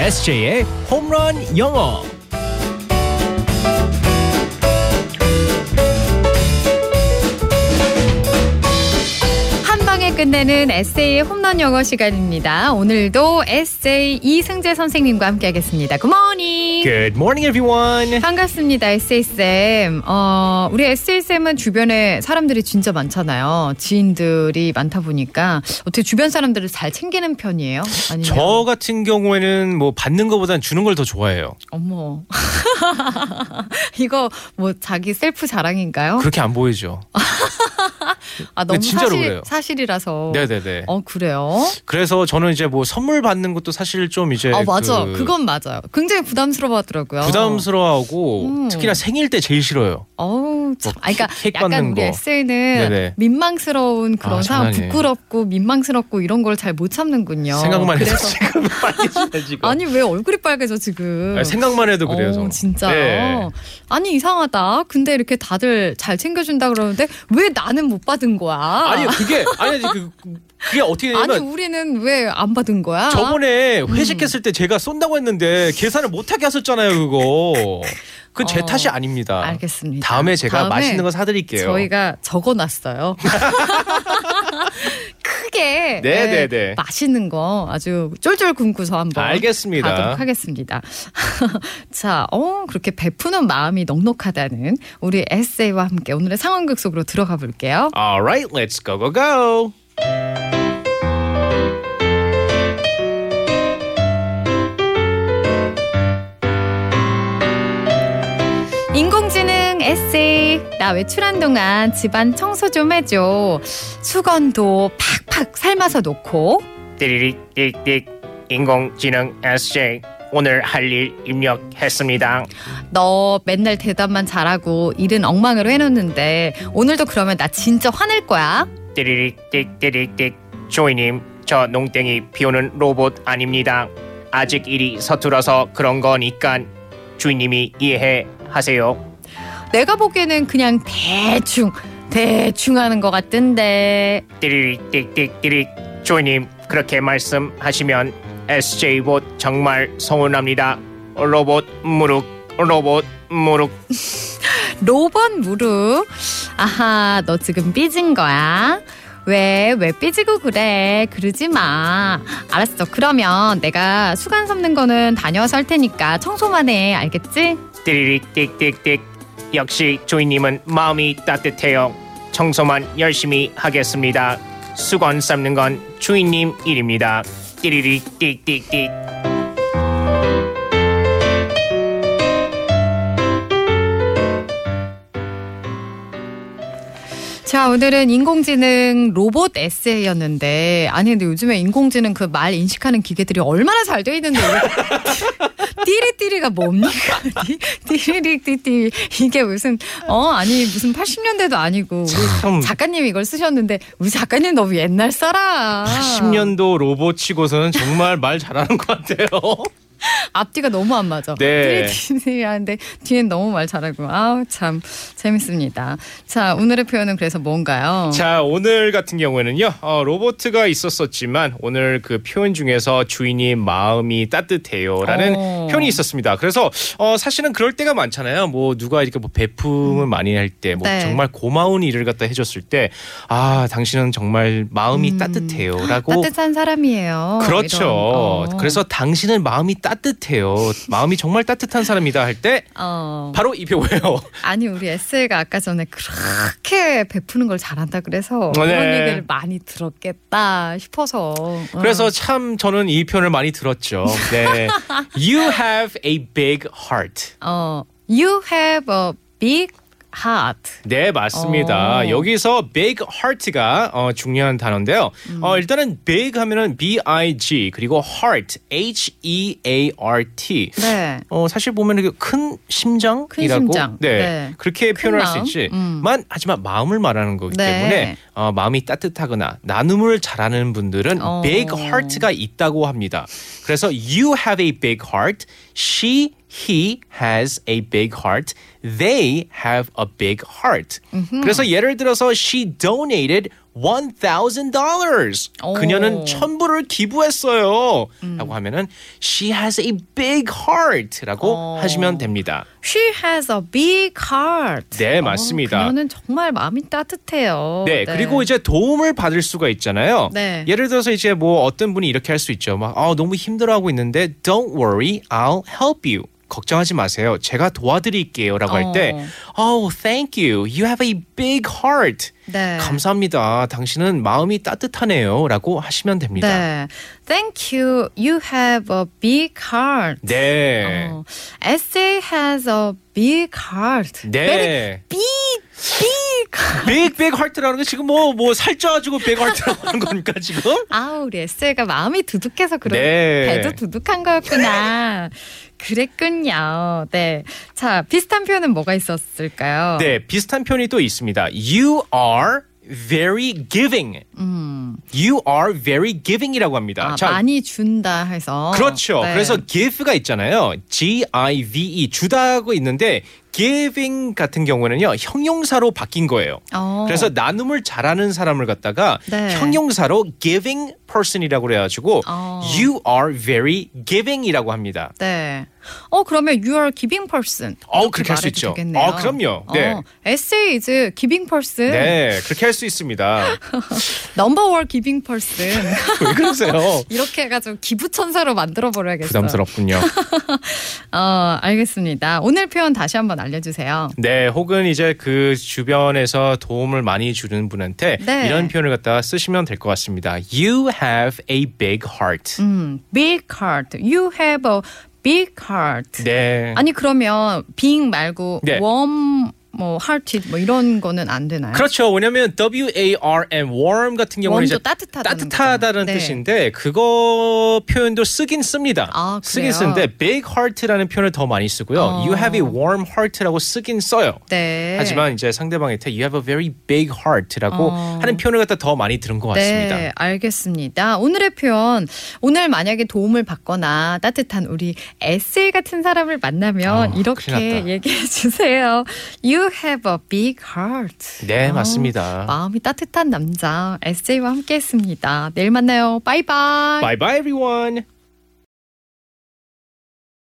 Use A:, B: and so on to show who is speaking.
A: SJ의 홈런 영어.
B: 끝내는 에세이 홈런 영어 시간입니다. 오늘도 에세이 이승재 선생님과 함께하겠습니다. 굿모닝.
A: Good morning, everyone.
B: 반갑습니다, 에세이 쌤. 어, 우리 에세이 쌤은 주변에 사람들이 진짜 많잖아요. 지인들이 많다 보니까 어떻게 주변 사람들을 잘 챙기는 편이에요? 아니면
A: 저 같은 경우에는 뭐 받는 것보단 주는 걸 더 좋아해요.
B: 어머. 이거 뭐 자기 셀프 자랑인가요?
A: 그렇게 안 보이죠.
B: 아 너무
A: 진짜로
B: 사실,
A: 그래요.
B: 사실이라서.
A: 네네네.
B: 어 그래요?
A: 그래서 저는 이제 뭐 선물 받는 것도 사실 좀 이제
B: 아 맞아.
A: 그
B: 그건 맞아요. 굉장히 부담스러워하더라고요.
A: 부담스러워하고
B: 음.
A: 특히나 생일 때 제일 싫어요.
B: 어우 참. 아, 그러니까 약간 우리
A: 거.
B: 에세이는
A: 네네.
B: 민망스러운 그런
A: 아,
B: 상황. 부끄럽고 민망스럽고 이런 걸 잘 못 참는군요.
A: 생각만 해도
B: 그래서
A: 지금 빨개지네 지금.
B: 아니 왜 얼굴이 빨개져 지금?
A: 아니, 생각만 해도 그래요.
B: 어. 진짜.
A: 네.
B: 아니 이상하다. 근데 이렇게 다들 잘 챙겨준다 그러는데 왜 나는 못 받은 거야?
A: 아니 그게 아니 그 그게 어떻게
B: 아니,
A: 되냐면
B: 우리는 왜 안 받은 거야?
A: 저번에
B: 음.
A: 회식했을 때 제가 쏜다고 했는데 계산을 못하게 하셨잖아요 그거. 그건 제
B: 어,
A: 탓이 아닙니다.
B: 알겠습니다.
A: 다음에 제가
B: 다음에
A: 맛있는 거 사드릴게요.
B: 저희가 적어놨어요. 크게
A: 네,
B: 네,
A: 네, 네.
B: 맛있는 거 아주 쫄쫄 굶고서 한번
A: 알겠습니다.
B: 가도록 하겠습니다. 자, 어 그렇게 베푸는 마음이 넉넉하다는 우리 에세이와 함께 오늘의 상황극 속으로 들어가 볼게요.
A: Alright, let's go go go.
B: 인공지능 에세이 나 외출한 동안 집안 청소 좀 해줘. 수건도 팍 팍 삶아서 놓고
C: 띠리릭 띡띡 인공지능 SJ 오늘 할 일 입력했습니다.
B: 너 맨날 대답만 잘하고 일은 엉망으로 해놓는데 오늘도 그러면 나 진짜 화낼 거야.
C: 띠리릭 띡띠릭 조이님 저 농땡이 비오는 로봇 아닙니다. 아직 일이 서툴어서 그런 거니까 주인님이 이해해 하세요.
B: 내가 보기에는 그냥 대충 대충 하는 것 같던데.
C: 띠리릭 띡띡 조이님 그렇게 말씀하시면 SJ봇 정말 서운합니다. 로봇 무룩 로봇 무룩
B: 로봇 무릎. 아하, 너 지금 삐진 거야? 왜, 왜 삐지고 그래? 그러지 마. 알았어. 그러면 내가 수건 섭는 거는 다녀와서 할 테니까 청소만 해. 알겠지?
C: 띠리릭 띡띡띡 역시 조이님은 마음이 따뜻해요. 청소만 열심히 하겠습니다. 수건 삶는 건 주인님 일입니다. 띠리릭 띡띡띡
B: 자, 오늘은 인공지능 로봇 에세이였는데, 아니, 근데 요즘에 인공지능 그 말 인식하는 기계들이 얼마나 잘 돼 있는데, 왜 띠리띠리가 뭡니까? 띠- 띠리리띠띠. 이게 무슨, 어, 아니, 무슨 80년대도 아니고,
A: 참.
B: 우리 작가님이 이걸 쓰셨는데, 우리 작가님 너무 옛날 사람.
A: 10년도 로봇 치고서는 정말 말 잘하는 것 같아요.
B: 앞뒤가 너무 안 맞아.
A: 네.
B: 띠리띠리 하는데, 뒤엔 너무 말 잘하고, 아우, 참, 재밌습니다. 자, 오늘의 표현은 그래서 뭔가요?
A: 자 오늘 같은 경우에는요 어, 로보트가 있었었지만 오늘 그 표현 중에서 주인이 마음이 따뜻해요라는
B: 어.
A: 표현이 있었습니다. 그래서 어, 사실은 그럴 때가 많잖아요. 뭐 누가 이렇게 뭐 베품을 많이 할 때 뭐
B: 네.
A: 정말 고마운 일을 갖다 해줬을 때 아 당신은 정말 마음이
B: 음.
A: 따뜻해요라고
B: 따뜻한 사람이에요.
A: 그렇죠.
B: 어.
A: 그래서 당신은 마음이 따뜻 해요. 마음이 정말 따뜻한 사람이다 할때
B: 어.
A: 바로 이 표현이에요.
B: 아니 우리 에세이가 아까 전에 그렇게 베푸는 걸 잘한다 그래서
A: 네.
B: 그런 얘기를 많이 들었겠다 싶어서 어.
A: 그래서 참 저는 이 표현을 많이 들었죠. 네. You have a big heart.
B: 어 you have a big heart.
A: 네, 맞습니다.
B: 어.
A: 여기서 big heart가 어, 중요한 단어인데요.
B: 음.
A: 어, 일단은 big 하면은 B-I-G 그리고 heart H-E-A-R-T.
B: 네.
A: 어, 사실 보면 이게 큰 심장이라고
B: 큰 심장.
A: 네,
B: 네.
A: 그렇게
B: 큰
A: 표현할
B: 마음.
A: 수 있지.
B: 음.
A: 만 하지만 마음을 말하는 거기
B: 네.
A: 때문에 어, 마음이 따뜻하거나 나눔을 잘하는 분들은
B: 어.
A: big heart가 있다고 합니다. 그래서 you have a big heart. She he has a big heart. They have a big heart. 그래서 예를 들어서 she donated $1,000.
B: 오.
A: 그녀는 천불을 기부했어요. 라고 하면은 she has a big heart 라고
B: 어.
A: 하시면 됩니다.
B: She has a big heart.
A: 네, 맞습니다.
B: 어, 그녀는 정말 마음이 따뜻해요.
A: 네, 그리고 이제 도움을 받을 수가 있잖아요.
B: 네.
A: 예를 들어서 이제 뭐 어떤 분이 이렇게 할 수 있죠. 막 아, 너무 힘들어하고 있는데 don't worry, I'll help you. 걱정하지 마세요. 제가 도와드릴게요라고 할때
B: 어.
A: oh, thank you. You have a big heart.
B: 네.
A: 감사합니다. 당신은 마음이 따뜻하네요라고 하시면 됩니다.
B: 네. Thank you. You have a big heart.
A: 네.
B: 어, SJ has a big heart. Very
A: 네.
B: big, big.
A: big, big heart라는 게 지금 뭐, 뭐, 살쪄가지고 big heart라고 하는 거니까 지금?
B: 아, 우리 SJ가 마음이 두둑해서 그런
A: 네.
B: 배도 두둑한 거였구나. 그랬군요. 네. 자, 비슷한 표현은 뭐가 있었을까요?
A: 네, 비슷한 표현이 또 있습니다. You are very giving. You are very giving이라고 합니다.
B: 아,
A: 자,
B: 많이 준다 해서.
A: 그렇죠.
B: 네.
A: 그래서 give가 있잖아요. G-I-V-E 주다고 있는데 giving 같은 경우는요 형용사로 바뀐 거예요.
B: 어.
A: 그래서 나눔을 잘하는 사람을 갖다가
B: 네.
A: 형용사로 giving person이라고 그래가지고
B: 어.
A: you are very giving이라고 합니다.
B: 네. 어 그러면 you are giving person.
A: 어, 그렇게 할 수 있죠.
B: 되겠네요.
A: 어, 그럼요. 네.
B: 어, essay is giving person.
A: 네, 그렇게 할 수 있습니다.
B: number one giving person.
A: 왜 그러세요?
B: 이렇게 해가지고 기부천사로 만들어 버려야겠어요.
A: 부담스럽군요.
B: 어 알겠습니다. 오늘 표현 다시 한번 알려주세요.
A: 네, 혹은 이제 그 주변에서 도움을 많이 주는 분한테
B: 네.
A: 이런 표현을 갖다가 쓰시면 될 것 같습니다. You have a big heart.
B: 음, big heart. You have a big heart.
A: 네.
B: 아니 그러면 being 말고
A: 네.
B: warm 뭐 hearted 뭐 이런 거는 안 되나요?
A: 그렇죠. 왜냐하면 W A R M warm 같은 경우는 이제
B: 따뜻하다는
A: 따뜻하다는.
B: 네.
A: 뜻인데 그거 표현도 쓰긴 씁니다.
B: 아,
A: 쓰긴? 쓰는데 big heart라는 표현을 더 많이 쓰고요.
B: 어.
A: You have a warm heart라고 쓰긴 써요.
B: 네.
A: 하지만 이제 상대방한테 you have a very big heart라고
B: 어.
A: 하는 표현을 갖다 더 많이 들은 것 같습니다.
B: 네, 알겠습니다. 오늘의 표현, 오늘 만약에 도움을 받거나 따뜻한 우리 에세이 같은 사람을 만나면
A: 아, 큰일
B: 이렇게. 얘기해 주세요. You have a big heart.
A: 네,
B: 어,
A: 맞습니다.
B: 마음이 따뜻한 남자 에세이와 함께했습니다. 내일 만나요. 바이바이.
A: Bye bye everyone.